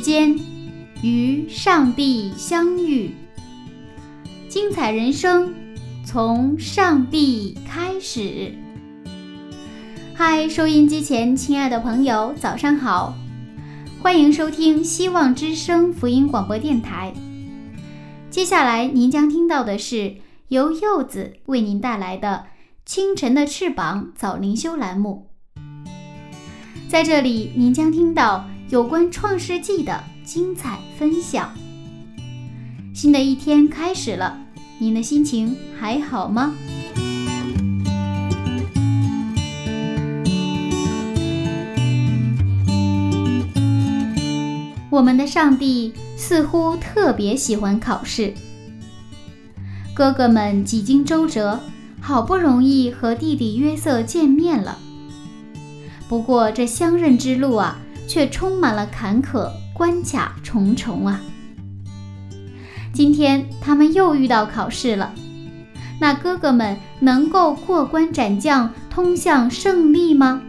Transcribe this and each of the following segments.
间与上帝相遇，精彩人生。从上帝开始。嗨，收音机前亲爱的朋友，早上好，欢迎收听希望之声福音广播电台。接下来您将听到的是由柚子为您带来的《清晨的翅膀》早灵修栏目。在这里，您将听到有关创世纪的精彩分享。新的一天开始了。您的心情还好吗？我们的上帝似乎特别喜欢考试。哥哥们几经周折，好不容易和弟弟约瑟见面了。不过这相认之路啊，却充满了坎坷，关卡重重啊。今天他们又遇到考试了，那哥哥们能够过关斩将，通向胜利吗？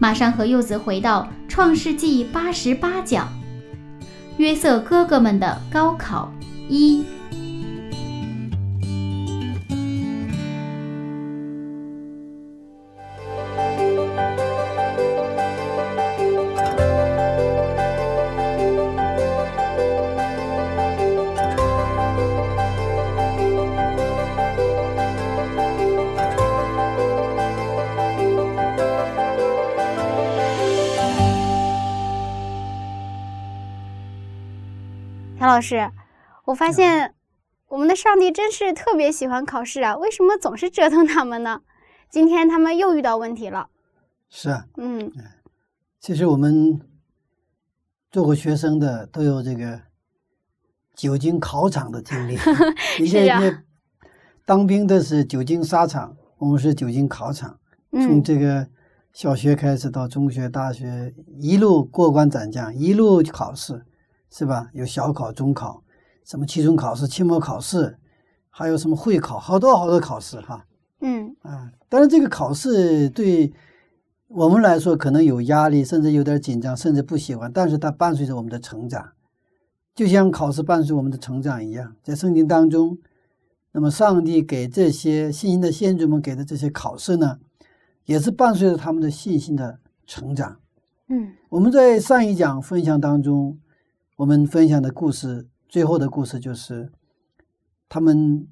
马上和柚子回到《创世纪》八十八讲，约瑟哥哥们的高考一。老师，我发现我们的上帝真是特别喜欢考试啊！为什么总是折腾他们呢？今天他们又遇到问题了。是啊，嗯，其实我们做过学生的都有这个久经考场的经历。是呀。当兵的是久经沙场，我们是久经考场。从这个小学开始到中学、大学，一路过关斩将，一路考试。是吧？有小考、中考，什么期中考试、期末考试，还有什么会考，好多好多考试哈。嗯啊，当然这个考试对我们来说可能有压力，甚至有点紧张，甚至不喜欢。但是它伴随着我们的成长，就像考试伴随我们的成长一样。在圣经当中，那么上帝给这些信心的先祖们给的这些考试呢，也是伴随着他们的信心的成长。嗯，我们在上一讲分享当中。我们分享的故事，最后的故事就是，他们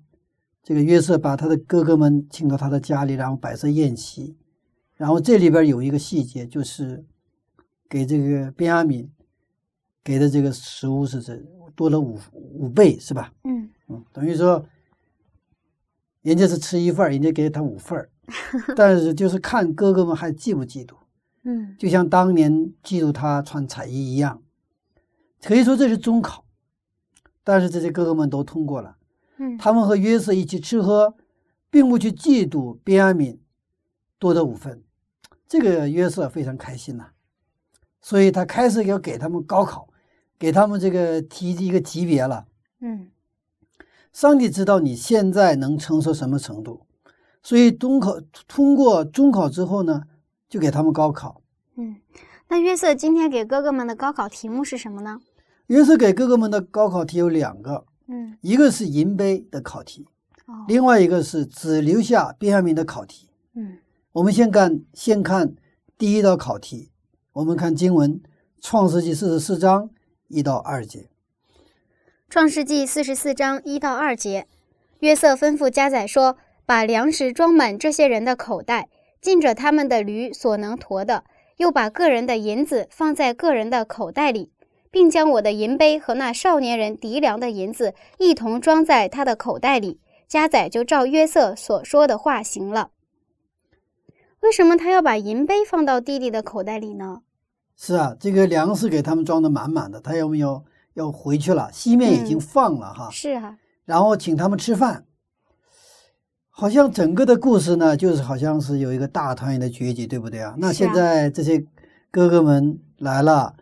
这个约瑟把他的哥哥们请到他的家里，然后摆设宴席，然后这里边有一个细节，就是给这个便雅敏给的这个食物是这多了五五倍，是吧？嗯嗯，等于说人家是吃一份人家给他五份但是就是看哥哥们还嫉不嫉妒，嗯，就像当年嫉妒他穿彩衣一样。可以说这是中考，但是这些哥哥们都通过了。嗯，他们和约瑟一起吃喝，并不去嫉妒边安敏多得五分，这个约瑟非常开心呐。所以他开始要给他们高考，给他们这个提一个级别了。嗯，上帝知道你现在能承受什么程度，所以中考通过中考之后呢，就给他们高考。嗯，那约瑟今天给哥哥们的高考题目是什么呢？约瑟给哥哥们的高考题有两个，嗯，一个是银杯的考题，哦，另外一个是只留下边下明的考题，嗯，我们先看先看第一道考题，我们看经文《创世纪》四十四章一到二节，《创世纪》四十四章一到二节，约瑟吩咐家宰说：“把粮食装满这些人的口袋，尽着他们的驴所能驮的，又把个人的银子放在个人的口袋里。”并将我的银杯和那少年人敌粮的银子一同装在他的口袋里，加载就照约瑟所说的话行了。为什么他要把银杯放到弟弟的口袋里呢？是啊，这个粮食给他们装的满满的，他要没有要回去了？西面已经放了哈，是啊，然后请他们吃饭。好像整个的故事呢，就是好像是有一个大团圆的结局，对不对啊？那现在这些哥哥们来了，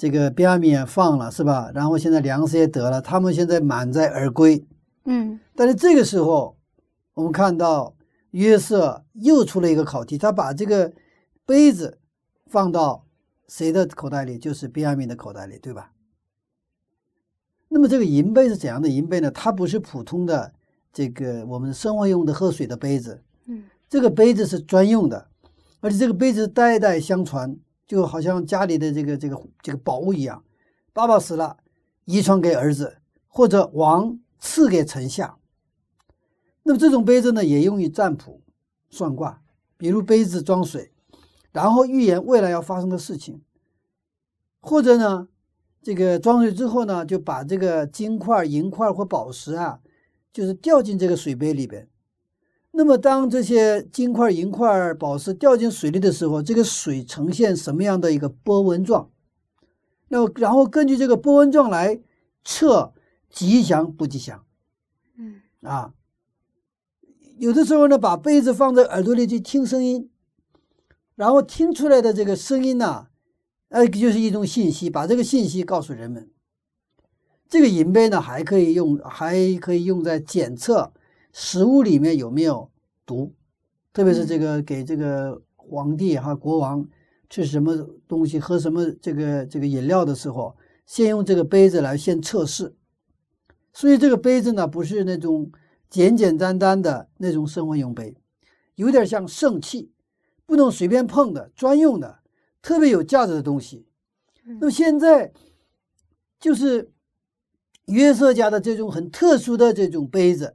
这个便雅悯也放了，是吧？然后现在粮食也得了，他们现在满载而归。嗯，但是这个时候，我们看到约瑟又出了一个考题，他把这个杯子放到谁的口袋里？就是便雅悯的口袋里，对吧？那么这个银杯是怎样的银杯呢？它不是普通的。这个我们生活用的喝水的杯子，嗯，这个杯子是专用的，而且这个杯子代代相传，就好像家里的这个这个这个宝物一样。爸爸死了，遗传给儿子，或者王赐给臣下。那么这种杯子呢，也用于占卜、算卦，比如杯子装水，然后预言未来要发生的事情，或者呢，这个装水之后呢，就把这个金块、银块或宝石啊。就是掉进这个水杯里边，那么当这些金块、银块、宝石掉进水里的时候，这个水呈现什么样的一个波纹状？那然后根据这个波纹状来测吉祥不吉祥。嗯啊，有的时候呢，把杯子放在耳朵里去听声音，然后听出来的这个声音呢，呃，就是一种信息，把这个信息告诉人们。这个银杯呢，还可以用，还可以用在检测食物里面有没有毒，特别是这个给这个皇帝哈国王吃什么东西、喝什么这个这个饮料的时候，先用这个杯子来先测试。所以这个杯子呢，不是那种简简单单的那种生活用杯，有点像圣器，不能随便碰的，专用的，特别有价值的东西。那么现在就是。约瑟家的这种很特殊的这种杯子，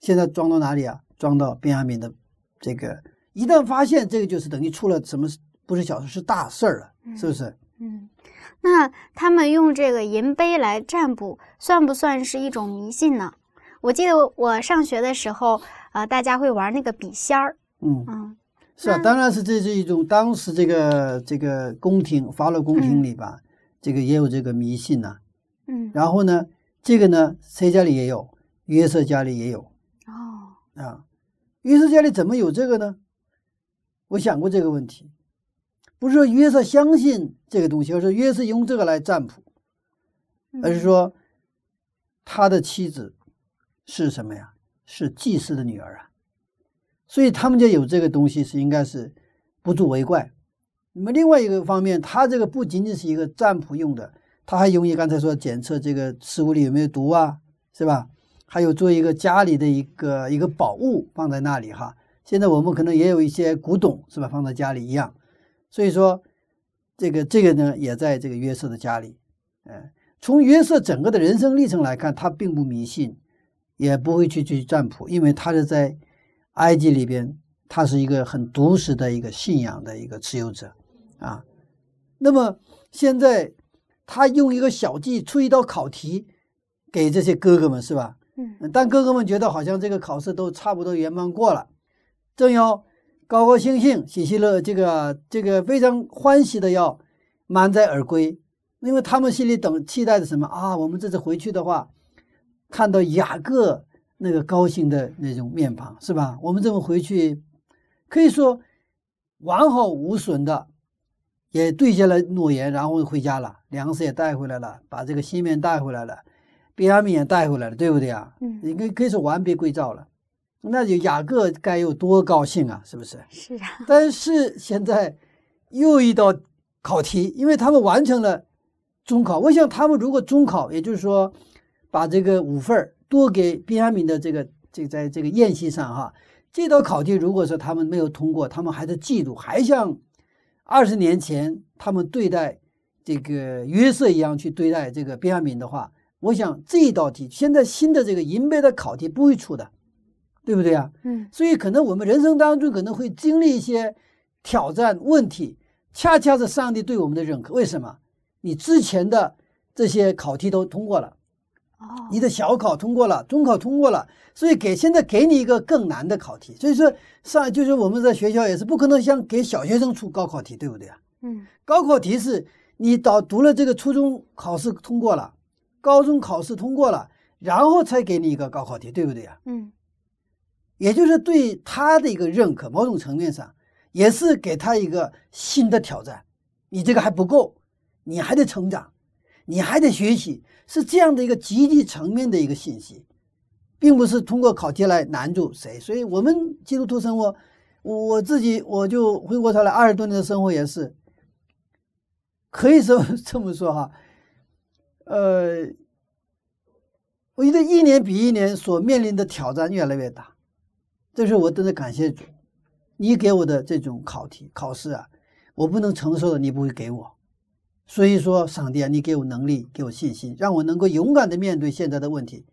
现在装到哪里啊？装到便雅悯的这个。一旦发现这个，就是等于出了什么不是小事，是大事儿了，是不是？嗯，那他们用这个银杯来占卜，算不算是一种迷信呢？我记得我上学的时候，呃，大家会玩那个笔仙儿。嗯嗯，是啊，当然是这是一种当时这个这个宫廷法老宫廷里吧，这个也有这个迷信呐。嗯，然后呢，这个呢，谁家里也有？约瑟家里也有。啊，约瑟家里怎么有这个呢？我想过这个问题，不是说约瑟相信这个东西，而是约瑟用这个来占卜，而是说他的妻子是什么呀？是祭司的女儿啊，所以他们家有这个东西是应该是不足为怪。那么另外一个方面，他这个不仅仅是一个占卜用的。他还用于刚才说检测这个食物里有没有毒啊，是吧？还有做一个家里的一个一个宝物放在那里哈。现在我们可能也有一些古董是吧，放在家里一样。所以说，这个这个呢也在这个约瑟的家里。嗯，从约瑟整个的人生历程来看，他并不迷信，也不会去去占卜，因为他是在埃及里边，他是一个很独实的一个信仰的一个持有者啊。那么现在。他用一个小计出一道考题给这些哥哥们，是吧？嗯。但哥哥们觉得好像这个考试都差不多圆满过了，正要高高兴兴、喜喜乐，这个这个非常欢喜的要满载而归，因为他们心里等期待着什么啊？我们这次回去的话，看到雅各那个高兴的那种面庞，是吧？我们这么回去，可以说完好无损的。也兑现了诺言，然后回家了，粮食也带回来了，把这个西面带回来了，便雅悯也带回来了，对不对啊？嗯，应该可以说完璧归赵了，那就雅各该有多高兴啊，是不是？是啊。但是现在又一道考题，因为他们完成了中考，我想他们如果中考，也就是说把这个五份多给便雅悯的这个这在这个宴席上哈，这道考题如果说他们没有通过，他们还在嫉妒，还像。二十年前，他们对待这个约瑟一样去对待这个便雅悯的话，我想这一道题，现在新的这个银杯的考题不会出的，对不对啊？嗯，所以可能我们人生当中可能会经历一些挑战问题，恰恰是上帝对我们的认可。为什么？你之前的这些考题都通过了，哦，你的小考通过了，中考通过了，所以给现在给你一个更难的考题。所以说上就是我们在学校也是不可能像给小学生出高考题，对不对啊？嗯高考题是你到读了这个初中考试通过了，高中考试通过了，然后才给你一个高考题，对不对啊？嗯也就是对他的一个认可，某种层面上也是给他一个新的挑战。你这个还不够，你还得成长，你还得学习，是这样的一个积极层面的一个信息，并不是通过考题来难住谁。所以，我们基督徒生活，我我自己我就回过头来，二十多年的生活也是，可以说 这么说哈，呃，我觉得一年比一年所面临的挑战越来越大。这是我真的感谢主，你给我的这种考题考试啊，我不能承受的，你不会给我。所以说，上帝啊，你给我能力，给我信心，让我能够勇敢的面对现在的问题。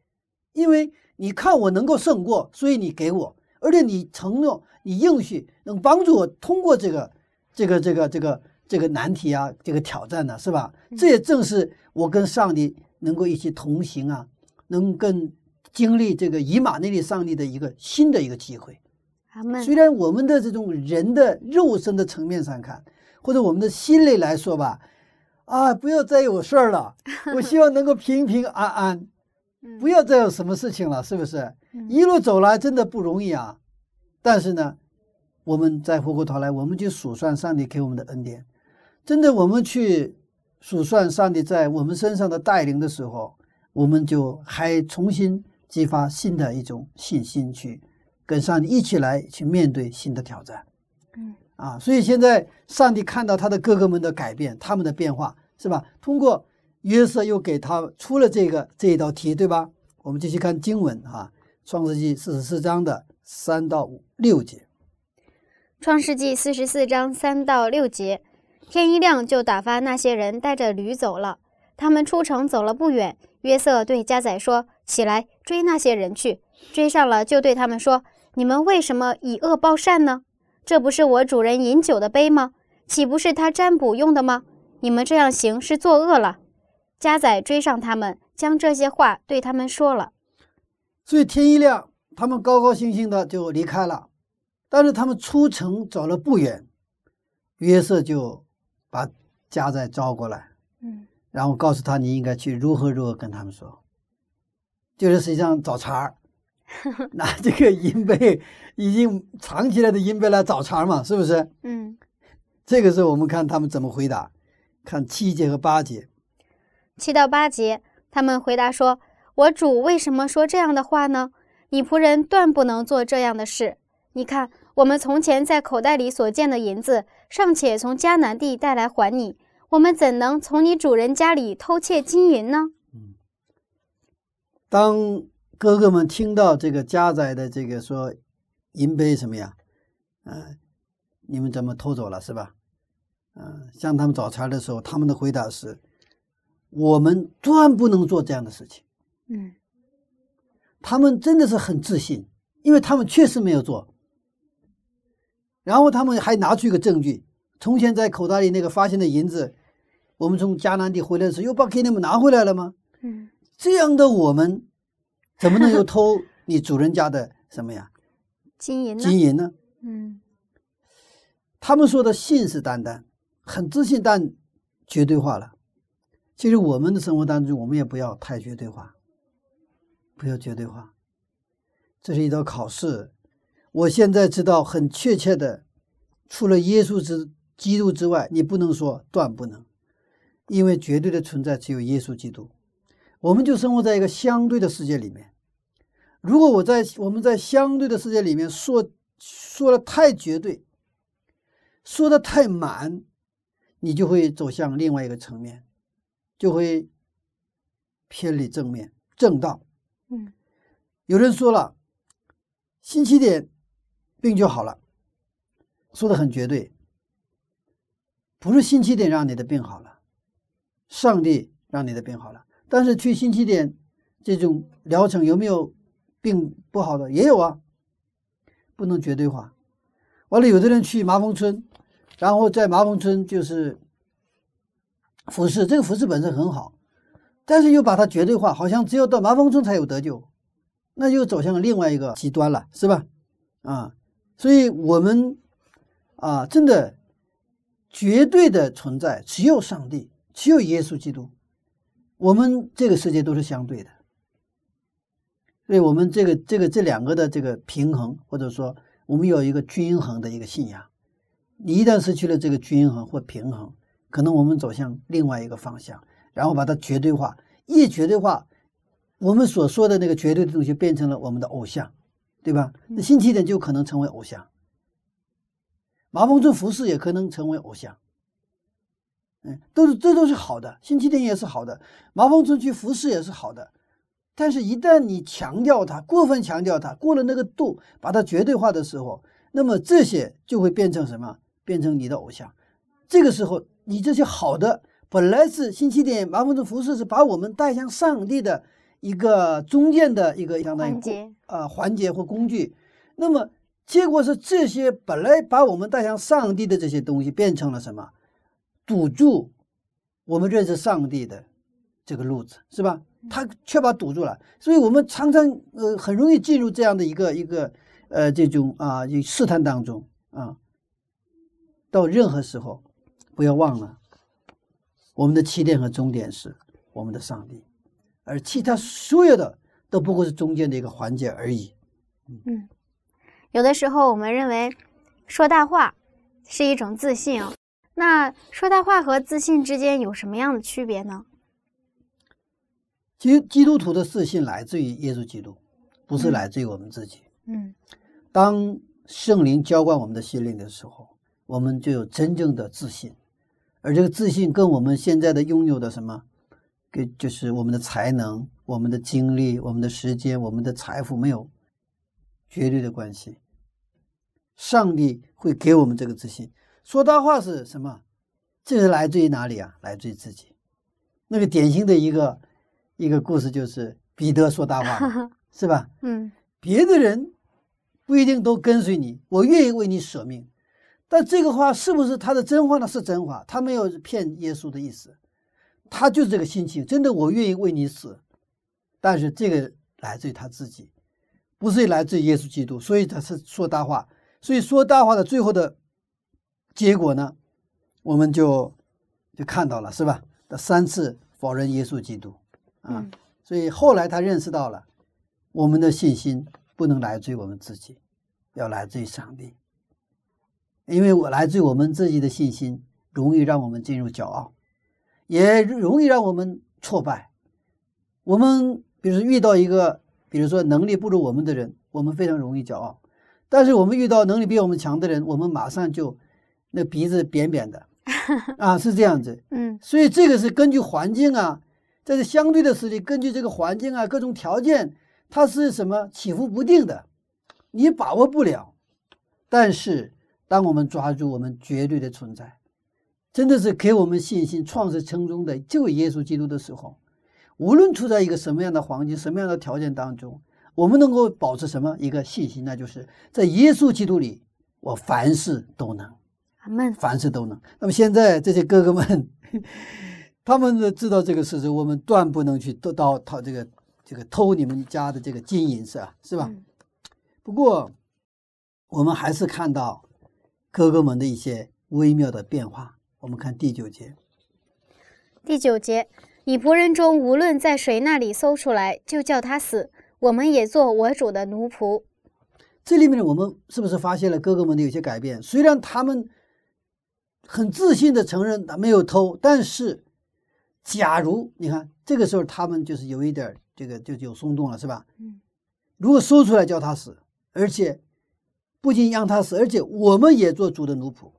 因为你看我能够胜过，所以你给我，而且你承诺，你应许能帮助我通过这个、这个、这个、这个、这个难题啊，这个挑战呢、是吧？这也正是我跟上帝能够一起同行啊，能跟。经历这个以马内利上帝的一个新的一个机会。虽然我们的这种人的肉身的层面上看，或者我们的心里来说吧，啊，不要再有事儿了，我希望能够平平安安，不要再有什么事情了，是不是？一路走来真的不容易啊。但是呢，我们再回过头来，我们就数算上帝给我们的恩典，真的，我们去数算上帝在我们身上的带领的时候，我们就还重新。激发新的一种信心，去跟上帝一起来去面对新的挑战。嗯啊，所以现在上帝看到他的哥哥们的改变，他们的变化，是吧？通过约瑟又给他出了这个这一道题，对吧？我们继续看经文哈，《创世纪》四十四章的三到六节。《创世纪》四十四章三到六节，天一亮就打发那些人带着驴走了。他们出城走了不远，约瑟对加载说：“起来，追那些人去。”追上了，就对他们说：“你们为什么以恶报善呢？这不是我主人饮酒的杯吗？岂不是他占卜用的吗？你们这样行是作恶了。”加载追上他们，将这些话对他们说了。所以天一亮，他们高高兴兴的就离开了。但是他们出城走了不远，约瑟就把家再招过来。嗯然后告诉他你应该去如何如何跟他们说，就是实际上找茬儿，拿这个银杯已经藏起来的银杯来找茬儿嘛，是不是？嗯，这个时候我们看他们怎么回答，看七节和八节。七到八节，他们回答说：“我主为什么说这样的话呢？你仆人断不能做这样的事。你看，我们从前在口袋里所见的银子，尚且从迦南地带来还你。”我们怎能从你主人家里偷窃金银呢？嗯，当哥哥们听到这个家宰的这个说银杯什么呀，嗯、你们怎么偷走了是吧？嗯、向他们找茬的时候，他们的回答是：我们断不能做这样的事情。嗯他们真的是很自信，因为他们确实没有做。然后他们还拿出一个证据。从前在口袋里那个发现的银子，我们从迦南地回来的时候，又把给你们拿回来了吗？嗯，这样的我们，怎么能又偷你主人家的什么呀？金银呢？金银呢？嗯他们说的信誓旦旦，很自信，但绝对化了。其实我们的生活当中，我们也不要太绝对化，不要绝对化。这是一道考试。我现在知道很确切的，除了耶稣之基督之外，你不能说断不能，因为绝对的存在只有耶稣基督。我们就生活在一个相对的世界里面。如果我在我们在相对的世界里面说说的太绝对，说的太满，你就会走向另外一个层面，就会偏离正面正道。嗯，有人说了，新起点病就好了，说的很绝对。不是星期点让你的病好了，上帝让你的病好了。但是去星期点这种疗程有没有病不好的？也有啊，不能绝对化。完了，有的人去麻风村，然后在麻风村就是服侍，这个服侍本身很好，但是又把它绝对化，好像只有到麻风村才有得救，那就走向另外一个极端了，是吧？啊，所以我们啊，真的绝对的存在只有上帝，只有耶稣基督，我们这个世界都是相对的，所以我们这个这个这两个的这个平衡，或者说我们有一个均衡的一个信仰，你一旦失去了这个均衡或平衡，可能我们走向另外一个方向。然后把它绝对化，一绝对化，我们所说的那个绝对的东西变成了我们的偶像，对吧？那新起点就可能成为偶像，麻风村服饰也可能成为偶像，嗯，都是这都是好的，新起点也是好的，麻风村去服饰也是好的，但是，一旦你强调它，过分强调它，过了那个度，把它绝对化的时候，那么这些就会变成什么？变成你的偶像，这个时候，你这些好的。本来是新起点，麻风村服饰是把我们带向上帝的一个中间的一个相当于啊环节或工具。那么结果是这些本来把我们带向上帝的这些东西变成了什么？堵住我们认识上帝的这个路子，是吧？他却把堵住了。所以我们常常呃很容易进入这样的一个一个呃这种啊试探当中啊。到任何时候，不要忘了。我们的起点和终点是我们的上帝，而其他所有的都不过是中间的一个环节而已。嗯，有的时候我们认为说大话是一种自信，那说大话和自信之间有什么样的区别呢？基基督徒的自信来自于耶稣基督，不是来自于我们自己。嗯，当圣灵浇灌我们的心灵的时候，我们就有真正的自信。而这个自信跟我们现在的拥有的什么，跟就是我们的才能、我们的精力、我们的时间、我们的财富没有绝对的关系。上帝会给我们这个自信。说大话是什么？这是来自于哪里啊？来自于自己。那个典型的一个一个故事就是彼得说大话，是吧？嗯，别的人不一定都跟随你，我愿意为你舍命。但这个话是不是他的真话呢？是真话，他没有骗耶稣的意思，他就是这个心情，真的，我愿意为你死。但是这个来自于他自己，不是来自于耶稣基督，所以他是说大话。所以说大话的最后的结果呢，我们就就看到了，是吧？他三次否认耶稣基督啊，所以后来他认识到了，我们的信心不能来自于我们自己，要来自于上帝。因为我来自于我们自己的信心，容易让我们进入骄傲，也容易让我们挫败。我们比如遇到一个，比如说能力不如我们的人，我们非常容易骄傲；但是我们遇到能力比我们强的人，我们马上就那鼻子扁扁的 啊，是这样子。嗯，所以这个是根据环境啊，这是相对的实力，根据这个环境啊，各种条件，它是什么起伏不定的，你把握不了。但是。当我们抓住我们绝对的存在，真的是给我们信心、创始成终的就耶稣基督的时候，无论处在一个什么样的环境、什么样的条件当中，我们能够保持什么一个信心？那就是在耶稣基督里，我凡事都能。阿门。凡事都能。那么现在这些哥哥们，他们都知道这个事实，我们断不能去得到他这个这个偷你们家的这个金银，是吧？是吧？不过我们还是看到。哥哥们的一些微妙的变化，我们看第九节。第九节，你仆人中无论在谁那里搜出来，就叫他死。我们也做我主的奴仆。这里面我们是不是发现了哥哥们的有些改变？虽然他们很自信的承认他没有偷，但是假如你看这个时候，他们就是有一点这个就有松动了，是吧？嗯。如果搜出来叫他死，而且。不仅让他死，而且我们也做主的奴仆，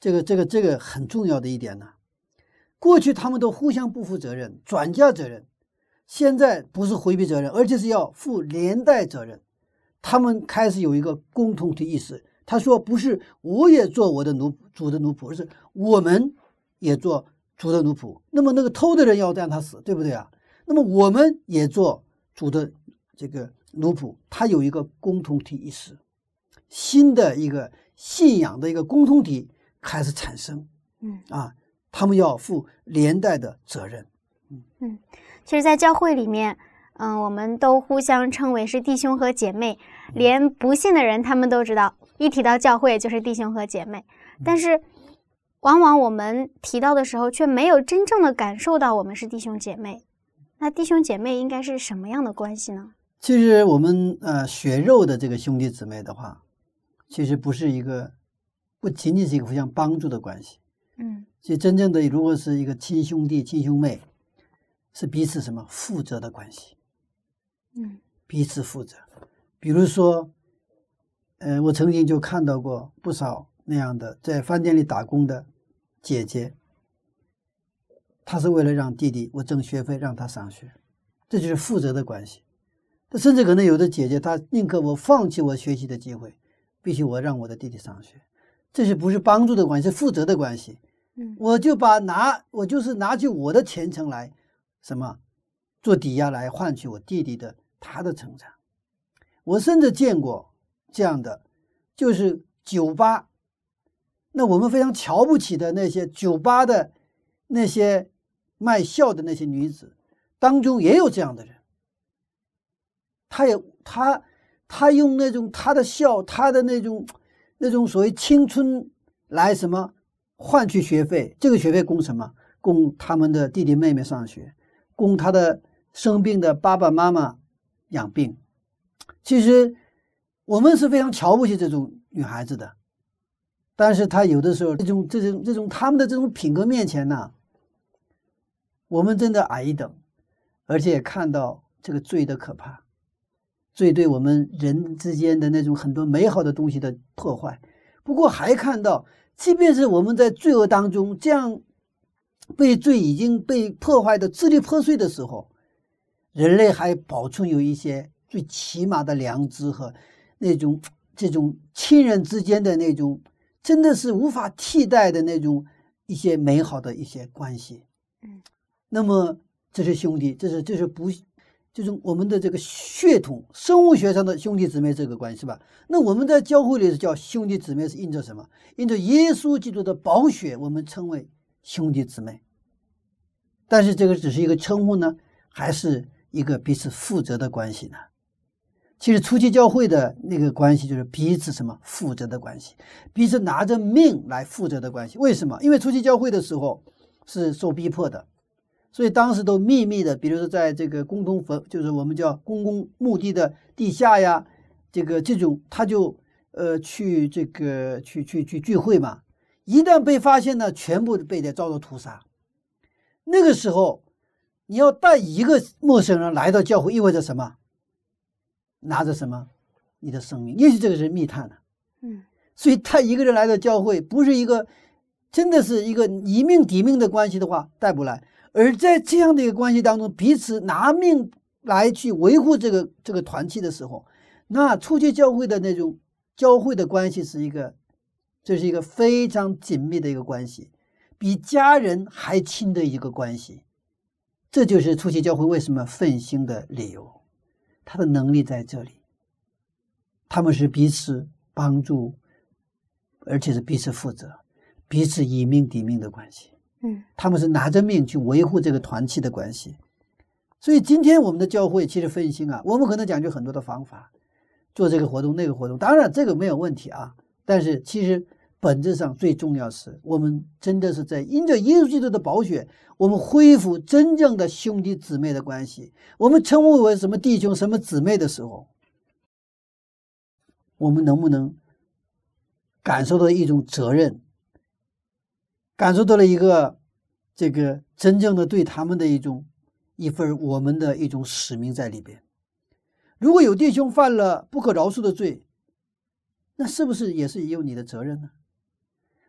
这个、这个、这个很重要的一点呢。过去他们都互相不负责任，转嫁责任；现在不是回避责任，而且是要负连带责任。他们开始有一个共同体意识。他说：“不是我也做我的奴主的奴仆，而是我们也做主的奴仆。那么那个偷的人要让他死，对不对啊？那么我们也做主的这个奴仆。他有一个共同体意识。”新的一个信仰的一个共同体开始产生，嗯啊，他们要负连带的责任，嗯，其实，在教会里面，嗯，我们都互相称为是弟兄和姐妹，连不信的人他们都知道，一提到教会就是弟兄和姐妹。但是，往往我们提到的时候，却没有真正的感受到我们是弟兄姐妹。那弟兄姐妹应该是什么样的关系呢？其实我们呃血肉的这个兄弟姊妹的话，其实不是一个，不仅仅是一个互相帮助的关系。嗯，其实真正的如果是一个亲兄弟、亲兄妹，是彼此什么负责的关系。嗯，彼此负责。比如说，呃，我曾经就看到过不少那样的在饭店里打工的姐姐，她是为了让弟弟我挣学费让他上学，这就是负责的关系。甚至可能有的姐姐，她宁可我放弃我学习的机会，必须我让我的弟弟上学，这是不是帮助的关系？是负责的关系。嗯，我就把拿我就是拿起我的前程来，什么做抵押来换取我弟弟的他的成长。我甚至见过这样的，就是酒吧，那我们非常瞧不起的那些酒吧的那些卖笑的那些女子当中，也有这样的人。他也他他用那种他的笑，他的那种那种所谓青春来什么换取学费？这个学费供什么？供他们的弟弟妹妹上学，供他的生病的爸爸妈妈养病。其实我们是非常瞧不起这种女孩子的，但是她有的时候这种这种这种他们的这种品格面前呢，我们真的矮一等，而且也看到这个罪的可怕。罪对我们人之间的那种很多美好的东西的破坏，不过还看到，即便是我们在罪恶当中这样被罪已经被破坏的支离破碎的时候，人类还保存有一些最起码的良知和那种这种亲人之间的那种真的是无法替代的那种一些美好的一些关系。嗯，那么这是兄弟，这是这是不。就是我们的这个血统，生物学上的兄弟姊妹这个关系吧。那我们在教会里叫兄弟姊妹，是印着什么？印着耶稣基督的宝血，我们称为兄弟姊妹。但是这个只是一个称呼呢，还是一个彼此负责的关系呢？其实初期教会的那个关系就是彼此什么负责的关系，彼此拿着命来负责的关系。为什么？因为初期教会的时候是受逼迫的。所以当时都秘密的，比如说在这个共同坟，就是我们叫公共墓地的地下呀，这个这种他就呃去这个去去去聚会嘛。一旦被发现呢，全部被得遭到屠杀。那个时候，你要带一个陌生人来到教会，意味着什么？拿着什么？你的生命？也许这个是密探的。嗯，所以他一个人来到教会，不是一个真的是一个以命抵命的关系的话，带不来。而在这样的一个关系当中，彼此拿命来去维护这个这个团契的时候，那初期教会的那种教会的关系是一个，这是一个非常紧密的一个关系，比家人还亲的一个关系。这就是初期教会为什么奋兴的理由，他的能力在这里。他们是彼此帮助，而且是彼此负责，彼此以命抵命的关系。嗯，他们是拿着命去维护这个团契的关系，所以今天我们的教会其实分心啊，我们可能讲究很多的方法，做这个活动那个活动，当然这个没有问题啊，但是其实本质上最重要是我们真的是在因着耶稣基督的宝血，我们恢复真正的兄弟姊妹的关系。我们称呼为什么弟兄、什么姊妹的时候，我们能不能感受到一种责任？感受到了一个这个真正的对他们的一种一份我们的一种使命在里边。如果有弟兄犯了不可饶恕的罪，那是不是也是也有你的责任呢？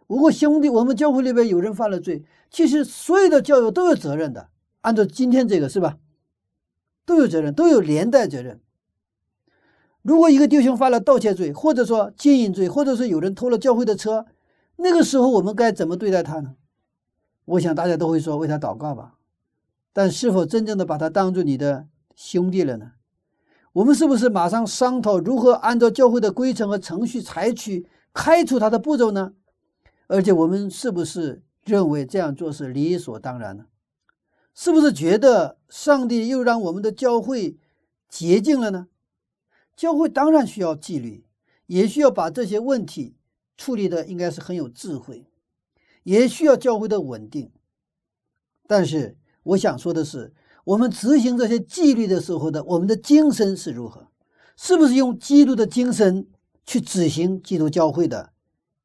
如果兄弟，我们教会里边有人犯了罪，其实所有的教友都有责任的。按照今天这个是吧，都有责任，都有连带责任。如果一个弟兄犯了盗窃罪，或者说奸淫罪，或者是有人偷了教会的车。那个时候我们该怎么对待他呢？我想大家都会说为他祷告吧，但是否真正的把他当做你的兄弟了呢？我们是不是马上商讨如何按照教会的规程和程序采取开除他的步骤呢？而且我们是不是认为这样做是理所当然呢？是不是觉得上帝又让我们的教会洁净了呢？教会当然需要纪律，也需要把这些问题处理的应该是很有智慧，也需要教会的稳定。但是我想说的是，我们执行这些纪律的时候的我们的精神是如何？是不是用基督的精神去执行基督教会的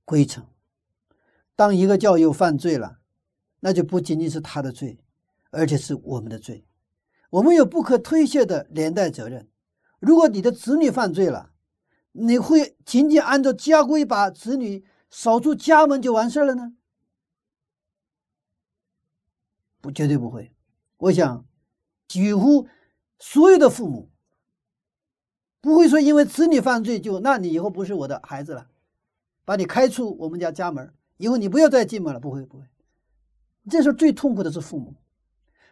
规程？当一个教友犯罪了，那就不仅仅是他的罪，而且是我们的罪，我们有不可推卸的连带责任。如果你的子女犯罪了，你会仅仅按照家规把子女扫出家门就完事了呢？不，绝对不会。我想，几乎所有的父母不会说因为子女犯罪就那你以后不是我的孩子了，把你开出我们家家门，以后你不要再进门了。不会，不会。这时候最痛苦的是父母，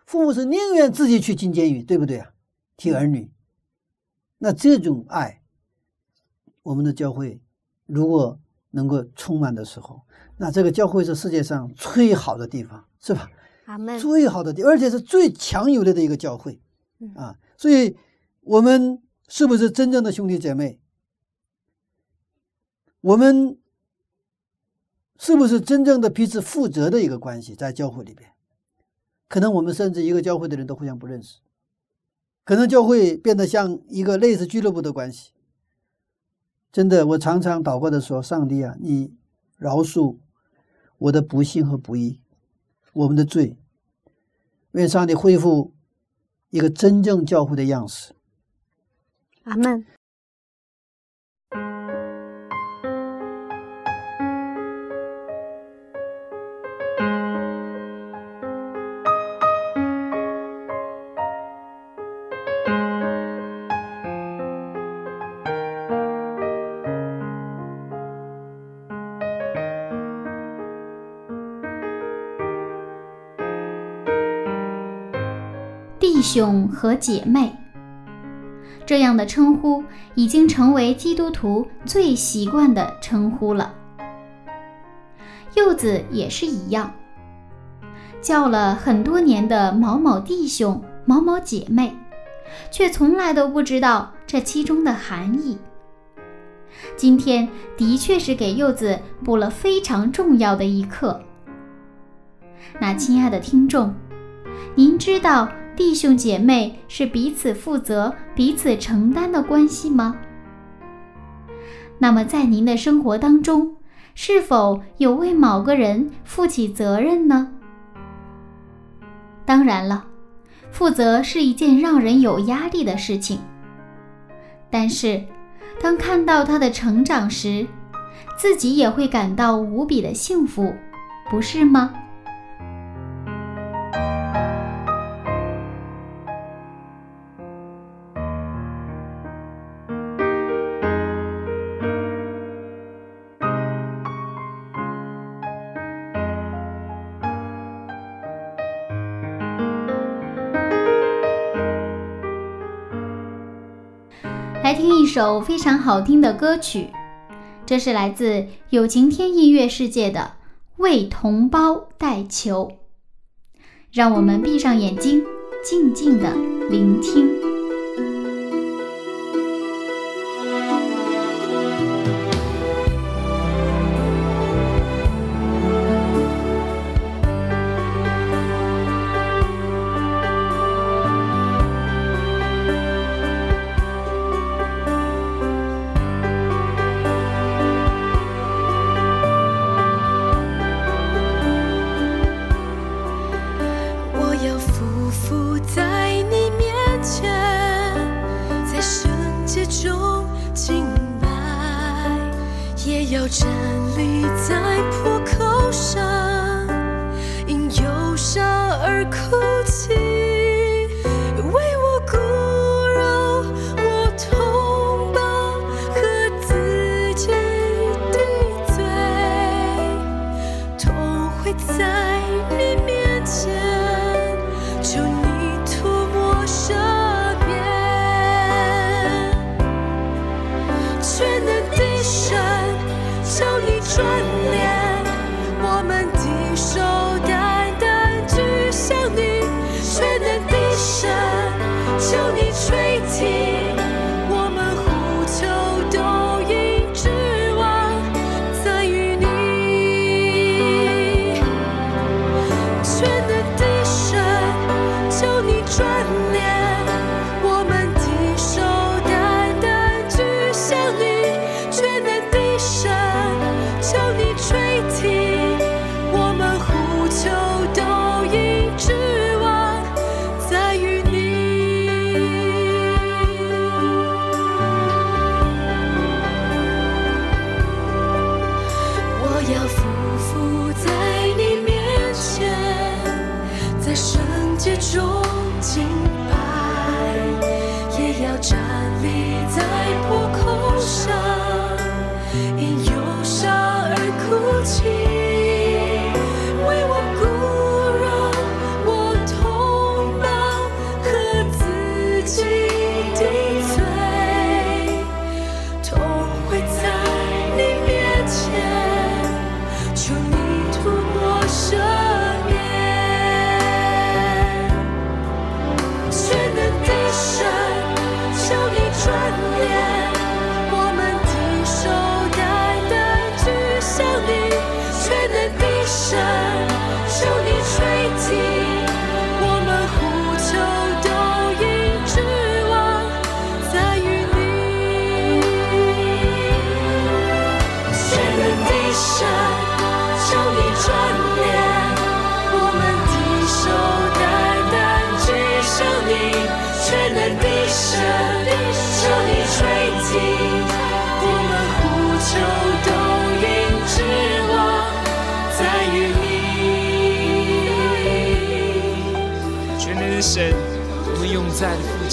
父母是宁愿自己去进监狱，对不对啊？替儿女。那这种爱，我们的教会如果能够充满的时候，那这个教会是世界上最好的地方，是吧？最好的地，而且是最强有力的一个教会，啊！所以，我们是不是真正的兄弟姐妹？我们是不是真正的彼此负责的一个关系？在教会里边，可能我们甚至一个教会的人都互相不认识。可能教会变得像一个类似俱乐部的关系。真的，我常常祷告的时候：“上帝啊，你饶恕我的不幸和不义，我们的罪。愿上帝恢复一个真正教会的样式。”阿门。弟兄和姐妹，这样的称呼已经成为基督徒最习惯的称呼了。柚子也是一样，叫了很多年的某某弟兄、某某姐妹，却从来都不知道这其中的含义。今天的确是给柚子补了非常重要的一课。那亲爱的听众，您知道？弟兄姐妹是彼此负责、彼此承担的关系吗？那么，在您的生活当中，是否有为某个人负起责任呢？当然了，负责是一件让人有压力的事情。但是，当看到他的成长时，自己也会感到无比的幸福，不是吗？首非常好听的歌曲，这是来自友情天音乐世界的《为同胞代球》。让我们闭上眼睛，静静的聆听。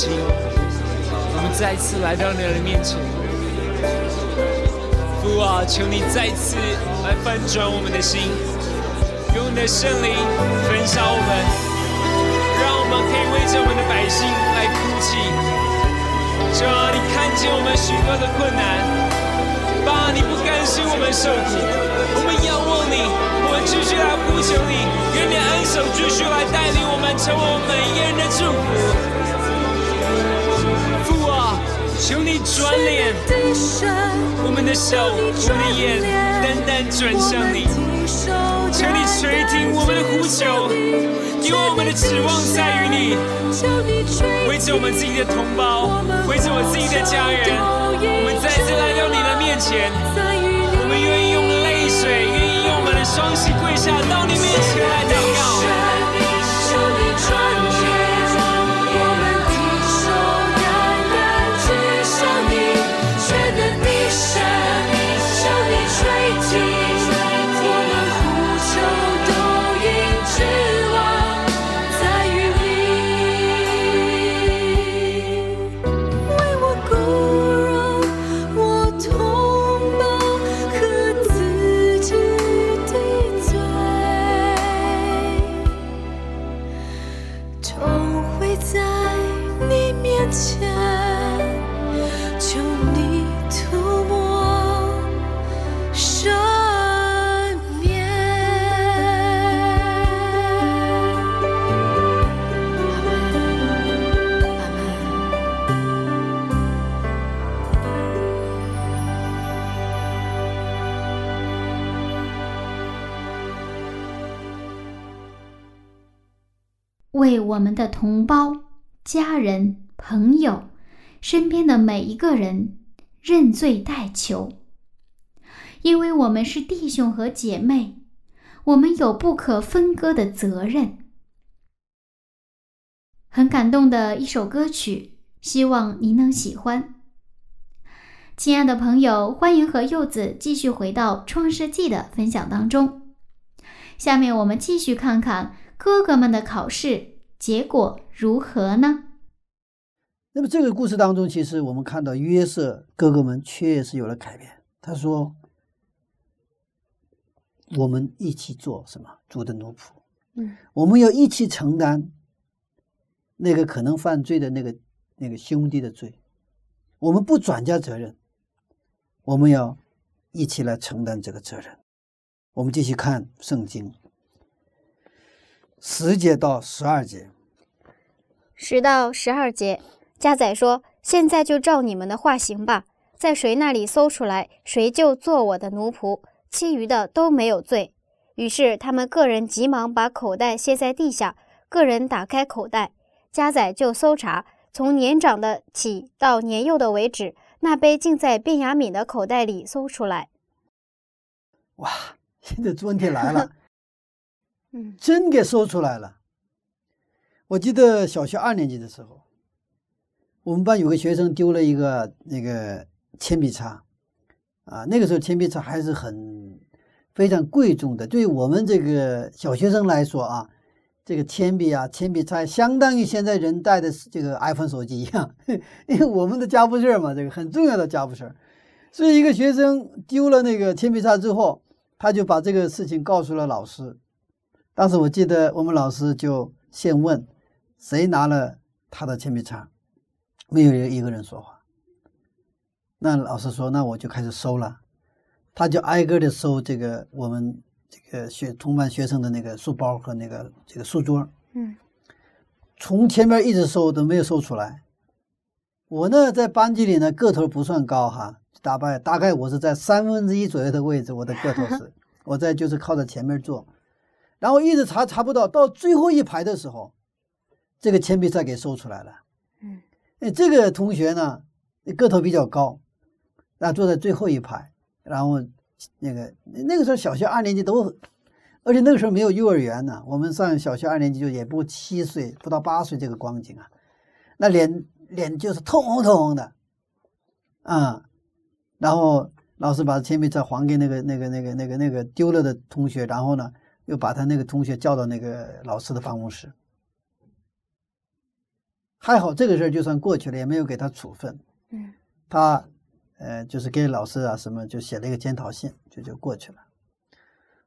我们再次来到你的面前。父啊，求你再次来翻转我们的心，用你的圣灵焚烧我们，让我们可以为着我们的百姓来哭泣。主啊，你看见我们许多的困难，爸，你不甘心我们受苦，我们仰望你。我们继续来呼求你，愿你恩手继续来带领我们，成为我们每一个人的祝福。求你转脸，我们的手，我们的眼，单单转向你。求你垂听我们的呼求，因为我们的指望在于你。为着我们自己的同胞，为着我自己的家人，我们再次来到你的面前，我们愿意用泪水。愿意用我们的双膝跪下，到你面前来我们的同胞、家人、朋友、身边的每一个人认罪代求，因为我们是弟兄和姐妹，我们有不可分割的责任。很感动的一首歌曲，希望您能喜欢。亲爱的朋友，欢迎和柚子继续回到《创世纪》的分享当中。下面我们继续看看。哥哥们的考试结果如何呢？那么这个故事当中，其实我们看到约瑟哥哥们确实有了改变。他说：“我们一起做什么主的奴仆？嗯，我们要一起承担那个可能犯罪的那个那个兄弟的罪。我们不转嫁责任，我们要一起来承担这个责任。我们继续看圣经。”十节到十二节，十到十二节，加载说：“现在就照你们的话行吧，在谁那里搜出来，谁就做我的奴仆，其余的都没有罪。”于是他们个人急忙把口袋卸在地下，个人打开口袋，加载就搜查，从年长的起到年幼的为止，那杯竟在卞雅敏的口袋里搜出来。哇，现在问题来了，真给说出来了。我记得小学二年级的时候，我们班有个学生丢了一个那个铅笔擦，啊，那个时候铅笔擦还是很非常贵重的，对于我们这个小学生来说啊，这个铅笔啊，铅笔擦相当于现在人带的这个 iPhone 手机一样，因为我们的家务事儿嘛，这个很重要的家务事儿。所以一个学生丢了那个铅笔擦之后，他就把这个事情告诉了老师。当时我记得我们老师就先问谁拿了他的铅笔擦，没有一个人说话。那老师说，那我就开始收了，他就挨个的收这个我们这个学同班学生的那个书包和那个这个书桌，嗯。从前面一直收都没有收出来。我呢在班级里呢个头不算高哈，大概大概我是在三分之一左右的位置，我的个头是，我在就是靠在前面坐，然后一直查查不到，到最后一排的时候，这个铅笔擦给搜出来了。嗯，哎，这个同学呢个头比较高，那坐在最后一排，然后那个那个时候小学二年级都，而且那个时候没有幼儿园呢，我们上小学二年级就也不七岁不到八岁这个光景啊，那脸脸就是通红通红的，啊、然后老师把铅笔擦还给那个那个那个那个那个丢了的同学，然后呢又把他那个同学叫到那个老师的办公室。还好这个事儿就算过去了，也没有给他处分。嗯他呃就是给老师啊什么就写了一个检讨信，就就过去了。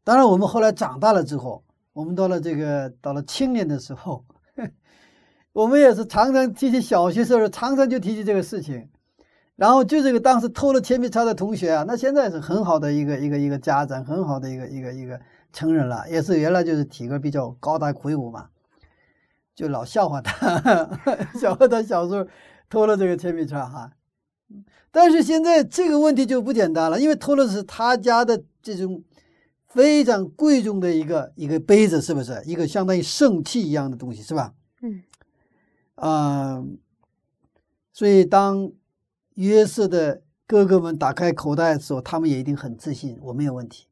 当然，我们后来长大了之后，我们到了这个到了青年的时候，我们也是常常提起小学时候，常常就提起这个事情。然后就这个当时偷了铅笔擦的同学啊，那现在是很好的一个一个一个家长，很好的一个一个一个成人了，也是原来就是体格比较高大魁梧嘛，就老笑话他，笑话他小时候偷了这个铅笔叉哈。但是现在这个问题就不简单了，因为偷的是他家的这种非常贵重的一个一个杯子，是不是？一个相当于圣器一样的东西，是吧？嗯啊、所以当约瑟的哥哥们打开口袋的时候，他们也一定很自信，我没有问题。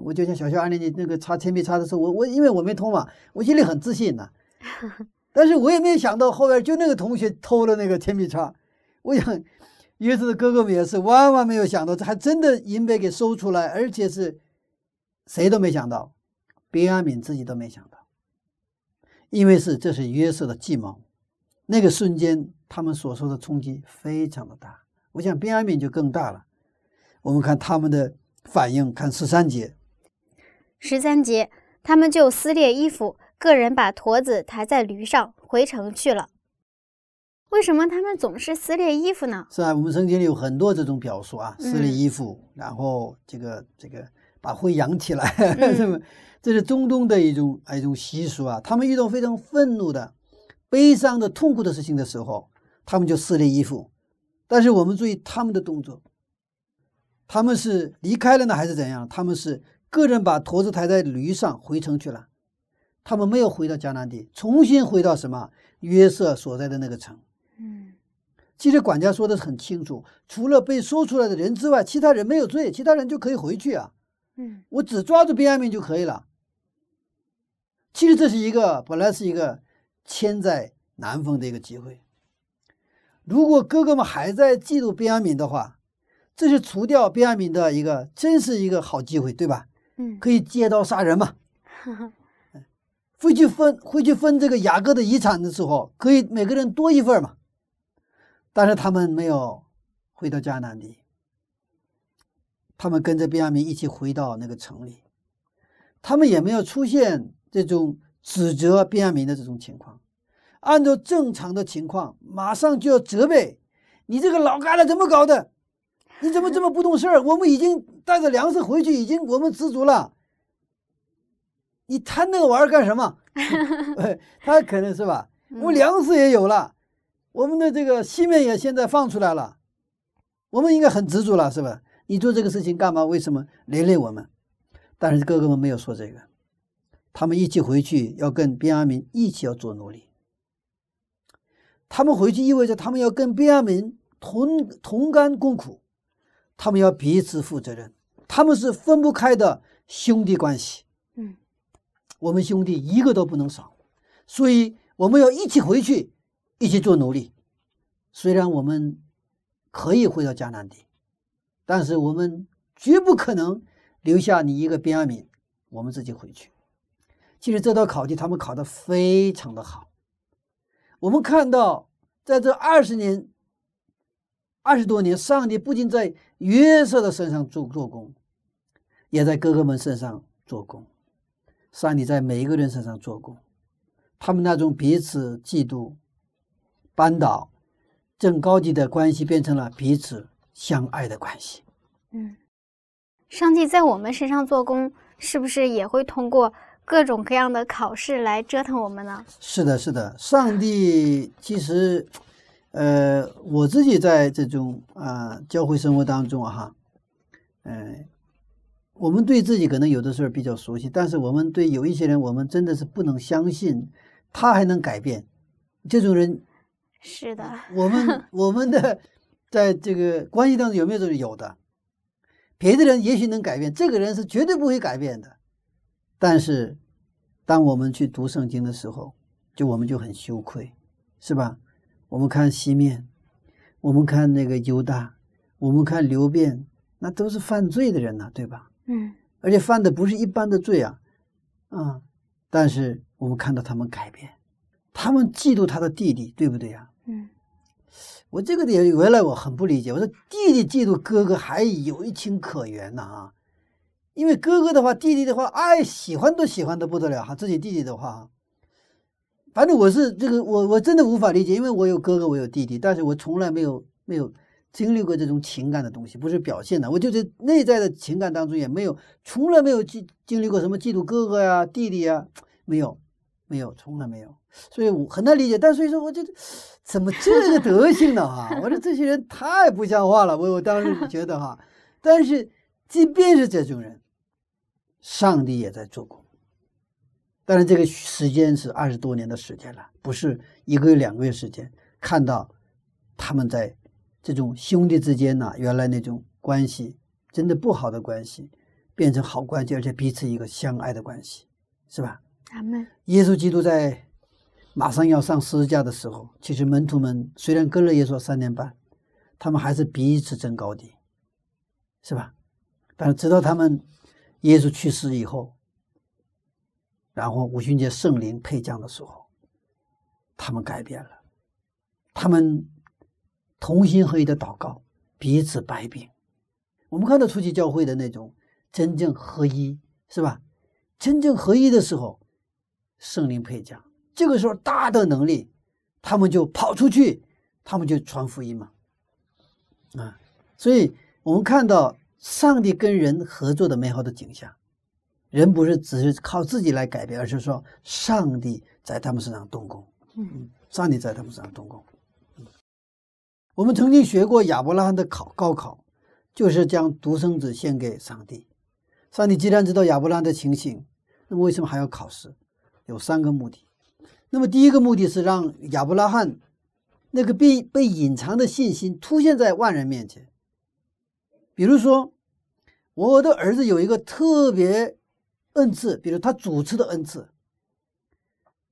我就像小学二年级那个擦铅笔擦的时候，我我因为我没偷嘛，我心里很自信呐、但是我也没有想到后边就那个同学偷了那个铅笔擦，我想约瑟的哥哥们也是万万没有想到，这还真的银杯给搜出来，而且是谁都没想到，别阿敏自己都没想到，因为是这是约瑟的计谋。那个瞬间，他们所受的冲击非常的大。我想边阿敏就更大了。我们看他们的反应，看十三节，十三节，他们就撕裂衣服，个人把驼子抬在驴上，回城去了。为什么他们总是撕裂衣服呢？是啊，我们圣经里有很多这种表述啊，撕裂嗯衣服，然后这个这个把灰扬起来？这是中东的一种啊一种习俗啊。他们遇到非常愤怒的、悲伤的、痛苦的事情的时候，他们就撕裂衣服。但是我们注意他们的动作，他们是离开了呢，还是怎样？他们是个人把驼子抬在驴上回城去了，他们没有回到迦南地，重新回到什么约瑟所在的那个城。嗯其实管家说的很清楚，除了被说出来的人之外，其他人没有罪，其他人就可以回去啊。嗯我只抓住边安民就可以了。其实这是一个本来是一个千载难逢的一个机会。如果哥哥们还在嫉妒边安民的话，这是除掉边安民的一个真是一个好机会，对吧？嗯可以借刀杀人嘛。哈哈回去分会去分这个雅各的遗产的时候，可以每个人多一份嘛。但是他们没有回到迦南地，他们跟着便雅悯一起回到那个城里，他们也没有出现这种指责便雅悯的这种情况。按照正常的情况，马上就要责备你这个老疙瘩怎么搞的？你怎么这么不懂事儿？我们已经带着粮食回去，已经我们知足了。你贪那个玩意儿干什么？哎他可能是吧？我们粮食也有了，我们的这个西面也现在放出来了，我们应该很知足了，是吧？你做这个事情干嘛？为什么连累我们？但是哥哥们没有说这个，他们一起回去要跟便雅悯一起要做奴隶。他们回去意味着他们要跟便雅悯同同甘共苦，他们要彼此负责任，他们是分不开的兄弟关系。嗯，我们兄弟一个都不能少，所以我们要一起回去，一起做奴隶。虽然我们可以回到迦南地，但是我们绝不可能留下你一个便雅悯，我们自己回去。其实这道考题他们考得非常的好。我们看到，在这二十年、二十多年，上帝不仅在约瑟的身上做做工，也在哥哥们身上做工。上帝在每一个人身上做工，他们那种彼此嫉妒、扳倒、正高级的关系，变成了彼此相爱的关系。嗯，上帝在我们身上做工，是不是也会通过各种各样的考试来折腾我们呢？是的，是的，上帝其实，呃，我自己在这种啊、教会生活当中啊哈，嗯、我们对自己可能有的时候比较熟悉，但是我们对有一些人，我们真的是不能相信他还能改变。这种人，是的，我们 我们的在这个关系当中有没有这种有的？别的人也许能改变，这个人是绝对不会改变的。但是，当我们去读圣经的时候，就我们就很羞愧，是吧？我们看西面，我们看那个犹大，我们看流变，那都是犯罪的人呐、对吧？嗯而且犯的不是一般的罪啊，啊！但是我们看到他们改变，他们嫉妒他的弟弟，对不对呀、嗯我这个点原来我很不理解，我说弟弟嫉妒哥哥还有一情可原呢啊，因为哥哥的话，弟弟的话，哎，喜欢都喜欢的不得了哈，自己弟弟的话，反正我是这个我我真的无法理解，因为我有哥哥，我有弟弟，但是我从来没有没有经历过这种情感的东西，不是表现的，我就是内在的情感当中也没有，从来没有经经历过什么嫉妒哥哥呀、弟弟呀，没有，没有，从来没有。所以我很难理解，但所以说我觉得怎么这个德行呢？哈，我说这些人太不像话了，我我当时觉得哈，但是即便是这种人，上帝也在做工。但是这个时间是二十多年的时间了，不是一个月两个月时间。看到他们在这种兄弟之间呢，原来那种关系真的不好的关系，变成好关系，而且彼此一个相爱的关系，是吧？阿门。耶稣基督在马上要上十字架的时候，其实门徒们虽然跟了耶稣三年半，他们还是彼此争高低，是吧？但是直到他们耶稣去世以后，然后五旬节圣灵配降的时候，他们改变了，他们同心合一的祷告，彼此掰饼。我们看到初期教会的那种真正合一，是吧？真正合一的时候，圣灵配降，这个时候大的能力，他们就跑出去，他们就传福音嘛，啊，所以我们看到上帝跟人合作的美好的景象，人不是只是靠自己来改变，而是说上帝在他们身上动工，嗯，上帝在他们身上动工。嗯我们曾经学过亚伯拉罕的考高考，就是将独生子献给上帝。上帝既然知道亚伯拉罕的情形，那么为什么还要考试？有三个目的。那么第一个目的是让亚伯拉罕那个被被隐藏的信心凸现在万人面前。比如说，我的儿子有一个特别恩赐，比如他主持的恩赐。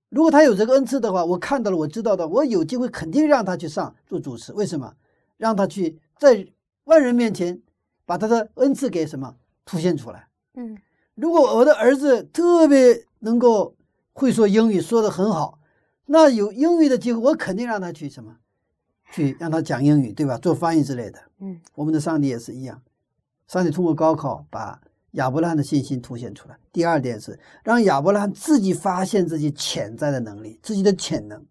如果他有这个恩赐的话，我看到了，我知道的，我有机会肯定让他去上做主持。为什么？让他去在万人面前把他的恩赐给什么凸显出来。嗯如果我的儿子特别能够会说英语，说的很好，那有英语的机会，我肯定让他去什么，去让他讲英语，对吧？做翻译之类的。嗯我们的上帝也是一样，上帝通过高考把亚伯拉罕的信心凸显出来。第二点是让亚伯拉罕自己发现自己潜在的能力，自己的潜能，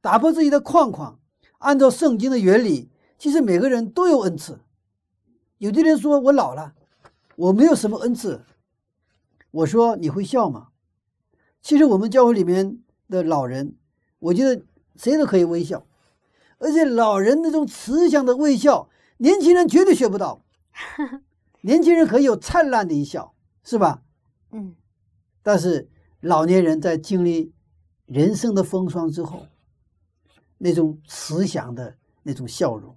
打破自己的框框。按照圣经的原理，其实每个人都有恩赐。有的人说我老了，我没有什么恩赐。我说你会笑吗？其实我们教会里面的老人，我觉得谁都可以微笑，而且老人那种慈祥的微笑，年轻人绝对学不到。年轻人可以有灿烂的一笑，是吧？嗯但是老年人在经历人生的风霜之后，那种慈祥的那种笑容，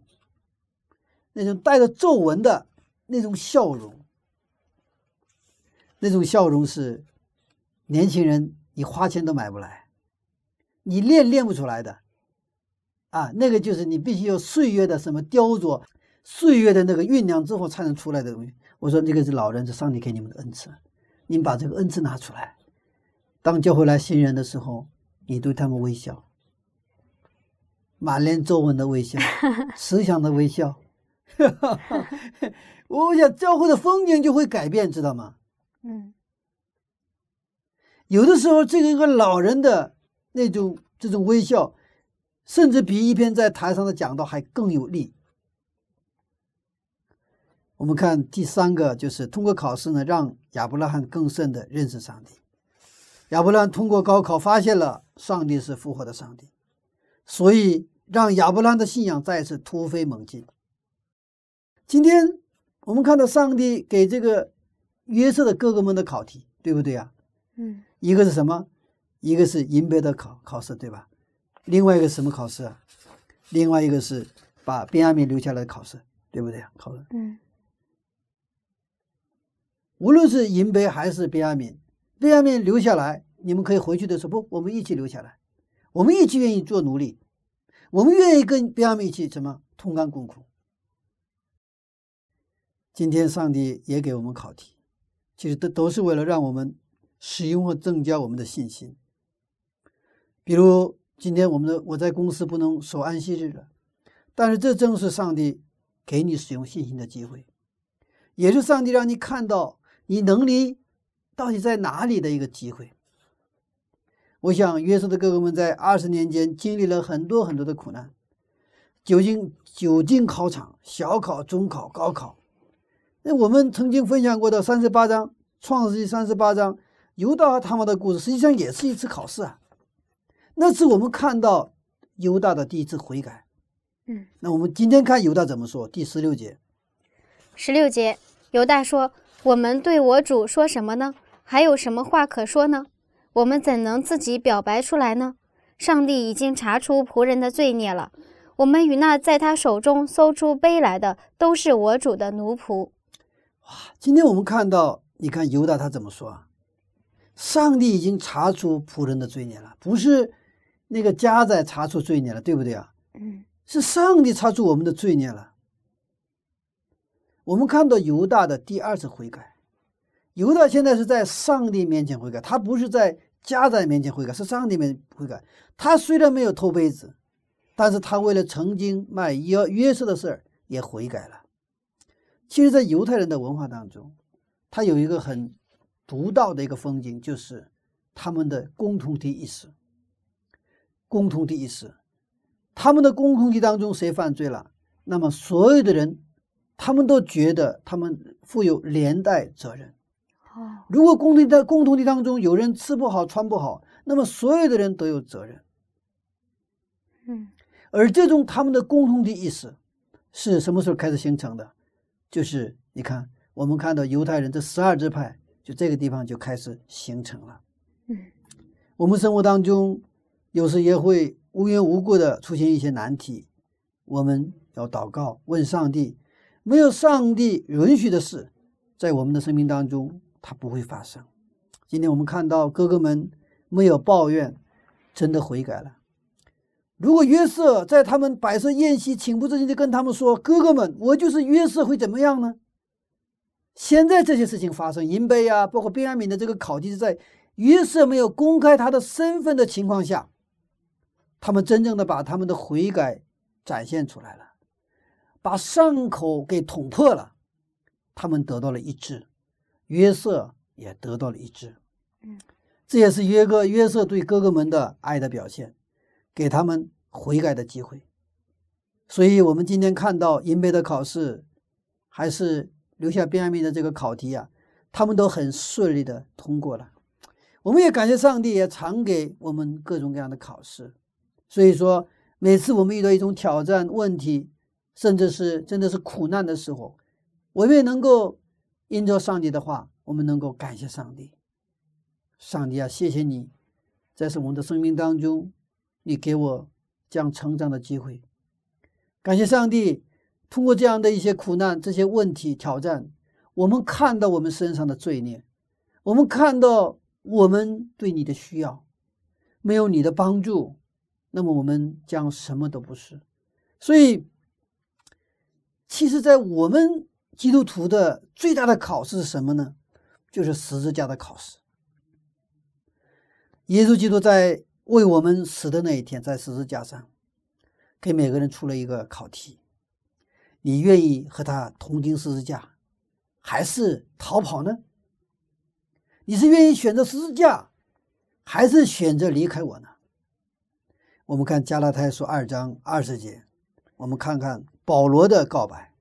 那种带着皱纹的那种笑容，那种笑容是年轻人你花钱都买不来，你练练不出来的。啊，那个就是你必须有岁月的什么雕琢，岁月的那个酝酿之后才能出来的东西。我说这个是老人，是上帝给你们的恩赐，你们把这个恩赐拿出来。当教会来新人的时候，你对他们微笑，满脸皱纹的微笑，慈祥的微笑。我想教会的风景就会改变，知道吗？嗯有的时候，这个一个老人的那种这种微笑，甚至比一篇在台上的讲道还更有力。我们看第三个，就是通过考试呢，让亚伯拉罕更深的认识上帝。亚伯拉罕通过高考发现了上帝是复活的上帝，所以让亚伯拉罕的信仰再次突飞猛进。今天我们看到上帝给这个约瑟的哥哥们的考题，对不对啊？嗯一个是什么？一个是银杯的考考试，对吧？另外一个什么考试啊？另外一个是把便雅悯留下来的考试，对不对啊？考试，嗯无论是银杯还是便雅悯，便雅悯留下来，你们可以回去的时候不，我们一起留下来，我们一起愿意做奴隶，我们愿意跟便雅悯一起什么同甘共苦。今天上帝也给我们考题，其实都都是为了让我们使用和增加我们的信心。比如今天我们的我在公司不能守安息日了，但是这正是上帝给你使用信心的机会，也是上帝让你看到你能力到底在哪里的一个机会。我想约瑟的哥哥们在二十年间经历了很多很多的苦难，久经久经考场，小考、中考、高考。那我们曾经分享过的三十八章《创世纪》三十八章，犹大和他们的故事，实际上也是一次考试啊。那次我们看到犹大的第一次悔改。嗯，那我们今天看犹大怎么说，第十六节。十六节，犹大说：“我们对我主说什么呢？还有什么话可说呢？我们怎能自己表白出来呢？上帝已经查出仆人的罪孽了。我们与那在他手中搜出杯来的，都是我主的奴仆。哇今天我们看到，你看犹大他怎么说啊？上帝已经查出仆人的罪孽了，不是那个家在查出罪孽了，对不对啊？嗯是上帝查出我们的罪孽了。我们看到犹大的第二次悔改，犹大现在是在上帝面前悔改，他不是在家宰面前悔改，是上帝面前悔改。他虽然没有偷杯子，但是他为了曾经卖约约瑟的事儿也悔改了。其实，在犹太人的文化当中，他有一个很独到的一个风景，就是他们的共同体意识。共同体意识，他们的共同体当中谁犯罪了，那么所有的人，他们都觉得他们负有连带责任。哦，如果共同体在共同体当中有人吃不好穿不好，那么所有的人都有责任。嗯而这种他们的共同体意识是什么时候开始形成的？就是你看，我们看到犹太人这十二支派，就这个地方就开始形成了。嗯我们生活当中有时也会无缘无故的出现一些难题，我们要祷告问上帝，没有上帝允许的事，在我们的生命当中它不会发生。今天我们看到哥哥们没有抱怨，真的悔改了。如果约瑟在他们摆设宴席、情不自禁地跟他们说：“哥哥们，我就是约瑟，会怎么样呢？”现在这些事情发生，银杯啊，包括便雅悯的这个考题是在约瑟没有公开他的身份的情况下，他们真正的把他们的悔改展现出来了，把伤口给捅破了，他们得到了医治，约瑟也得到了医治。嗯，这也是约哥约瑟对哥哥们的爱的表现。给他们悔改的机会，所以我们今天看到银杯的考试，还是留下便雅悯的这个考题啊，他们都很顺利的通过了。我们也感谢上帝，也常给我们各种各样的考试，所以说，每次我们遇到一种挑战、问题，甚至是真的是苦难的时候，我们能够因着上帝的话，我们能够感谢上帝。上帝啊，谢谢你，在是我们的生命当中，你给我这样成长的机会。感谢上帝，通过这样的一些苦难、这些问题、挑战，我们看到我们身上的罪孽，我们看到我们对你的需要，没有你的帮助，那么我们将什么都不是。所以，其实，在我们基督徒的最大的考试是什么呢？就是十字架的考试。耶稣基督在为我们死的那一天，在十字架上，给每个人出了一个考题：你愿意和他同钉十字架，还是逃跑呢？你是愿意选择十字架，还是选择离开我呢？我们看加拉太书二章二十节，我们看看保罗的告白。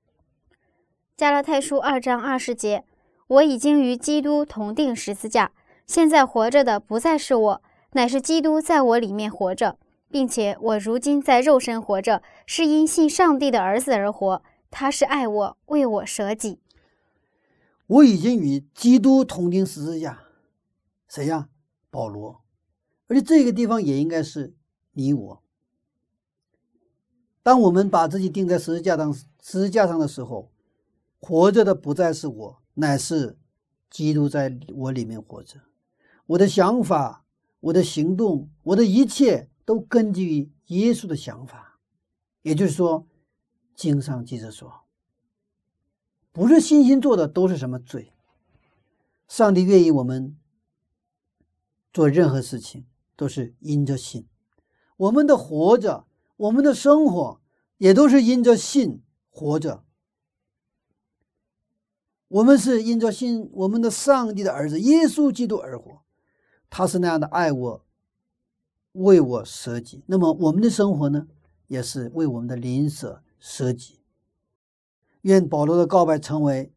加拉太书二章二十节：我已经与基督同定十字架。现在活着的不再是我，乃是基督在我里面活着，并且我如今在肉身活着，是因信上帝的儿子而活。他是爱我，为我舍己。我已经与基督同钉十字架，谁呀？保罗。而且这个地方也应该是你我。当我们把自己钉在十字架上，十字架上的时候，活着的不再是我，乃是基督在我里面活着。我的想法、我的行动、我的一切都根据于耶稣的想法，也就是说，经上记着说，不是信心做的都是什么罪。上帝愿意我们做任何事情都是因着信，我们的活着、我们的生活也都是因着信活着。我们是因着信我们的上帝的儿子耶稣基督而活。他是那样的爱我，为我舍己。那么我们的生活呢，也是为我们的邻舍舍己。愿保罗的告白成为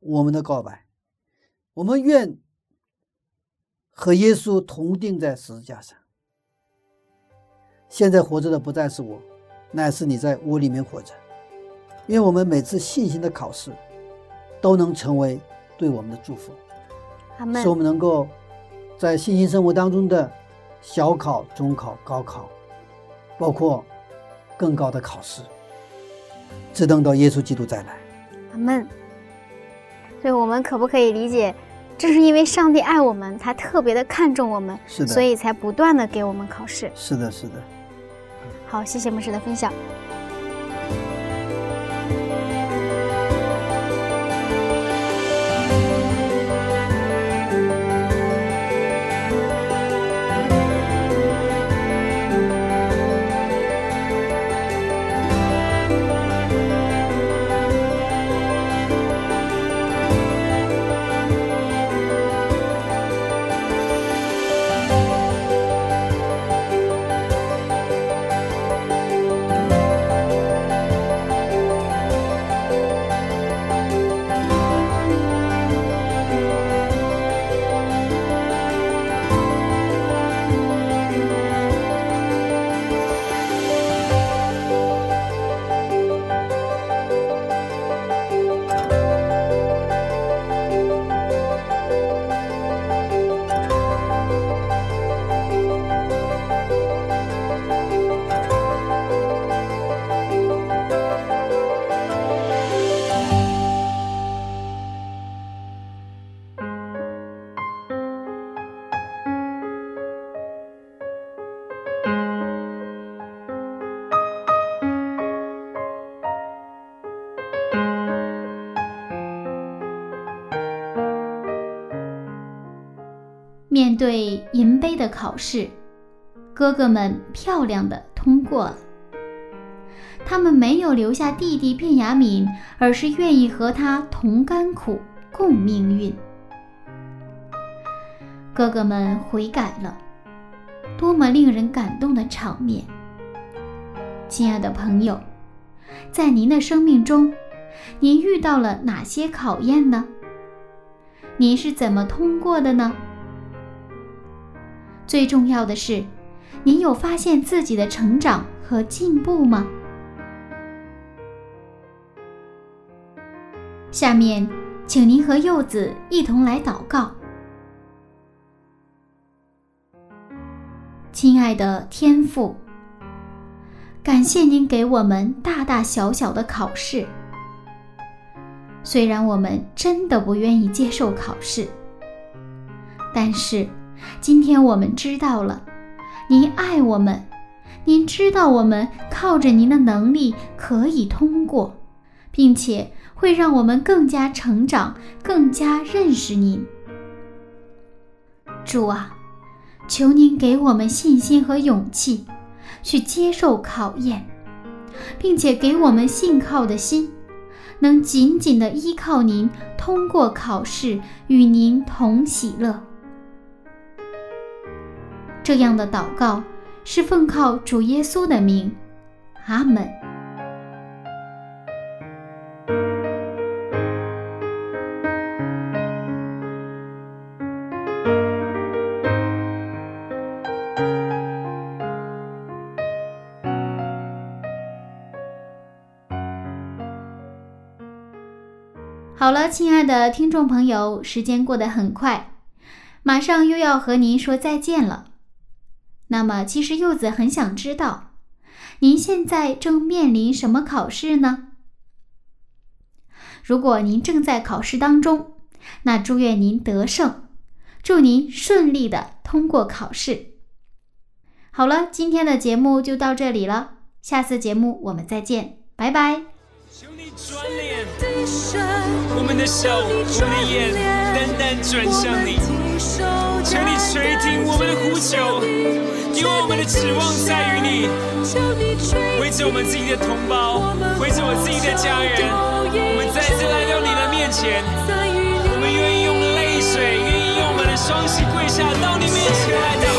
我们的告白。我们愿和耶稣同定在十字架上。现在活着的不再是我，乃是你在我里面活着。愿我们每次信心的考试，都能成为对我们的祝福，使我们能够。在信心生活当中的小考、中考、高考，包括更高的考试，只等到耶稣基督再来。阿门。所以，我们可不可以理解，正是因为上帝爱我们，他特别的看重我们，是的，所以才不断的给我们考试。是的，是的。好，谢谢牧师的分享。银杯的考试，哥哥们漂亮的通过了。他们没有留下弟弟卞雅敏，而是愿意和他同甘苦、共命运。哥哥们悔改了，多么令人感动的场面！亲爱的朋友，在您的生命中，您遇到了哪些考验呢？您是怎么通过的呢？最重要的是，您有发现自己的成长和进步吗？下面，请您和柚子一同来祷告。亲爱的天父，感谢您给我们大大小小的考试。虽然我们真的不愿意接受考试，但是今天我们知道了，您爱我们，您知道我们靠着您的能力可以通过，并且会让我们更加成长，更加认识您。主啊！求您给我们信心和勇气，去接受考验，并且给我们信靠的心，能紧紧的依靠您，通过考试与您同喜乐。这样的祷告是奉靠主耶稣的名，阿门。好了，亲爱的听众朋友，时间过得很快，马上又要和您说再见了。那么，其实柚子很想知道，您现在正面临什么考试呢？如果您正在考试当中，那祝愿您得胜，祝您顺利的通过考试。好了，今天的节目就到这里了，下次节目我们再见，拜拜。求你转脸，我们的手，我们的眼，单单转向你。求你垂听我们的呼求，因为我们的指望在于你。为着我们自己的同胞，为着我自己的家人，我们再次来到你的面前。我们愿意用泪水，愿意用我们的双膝跪下到你面前来祷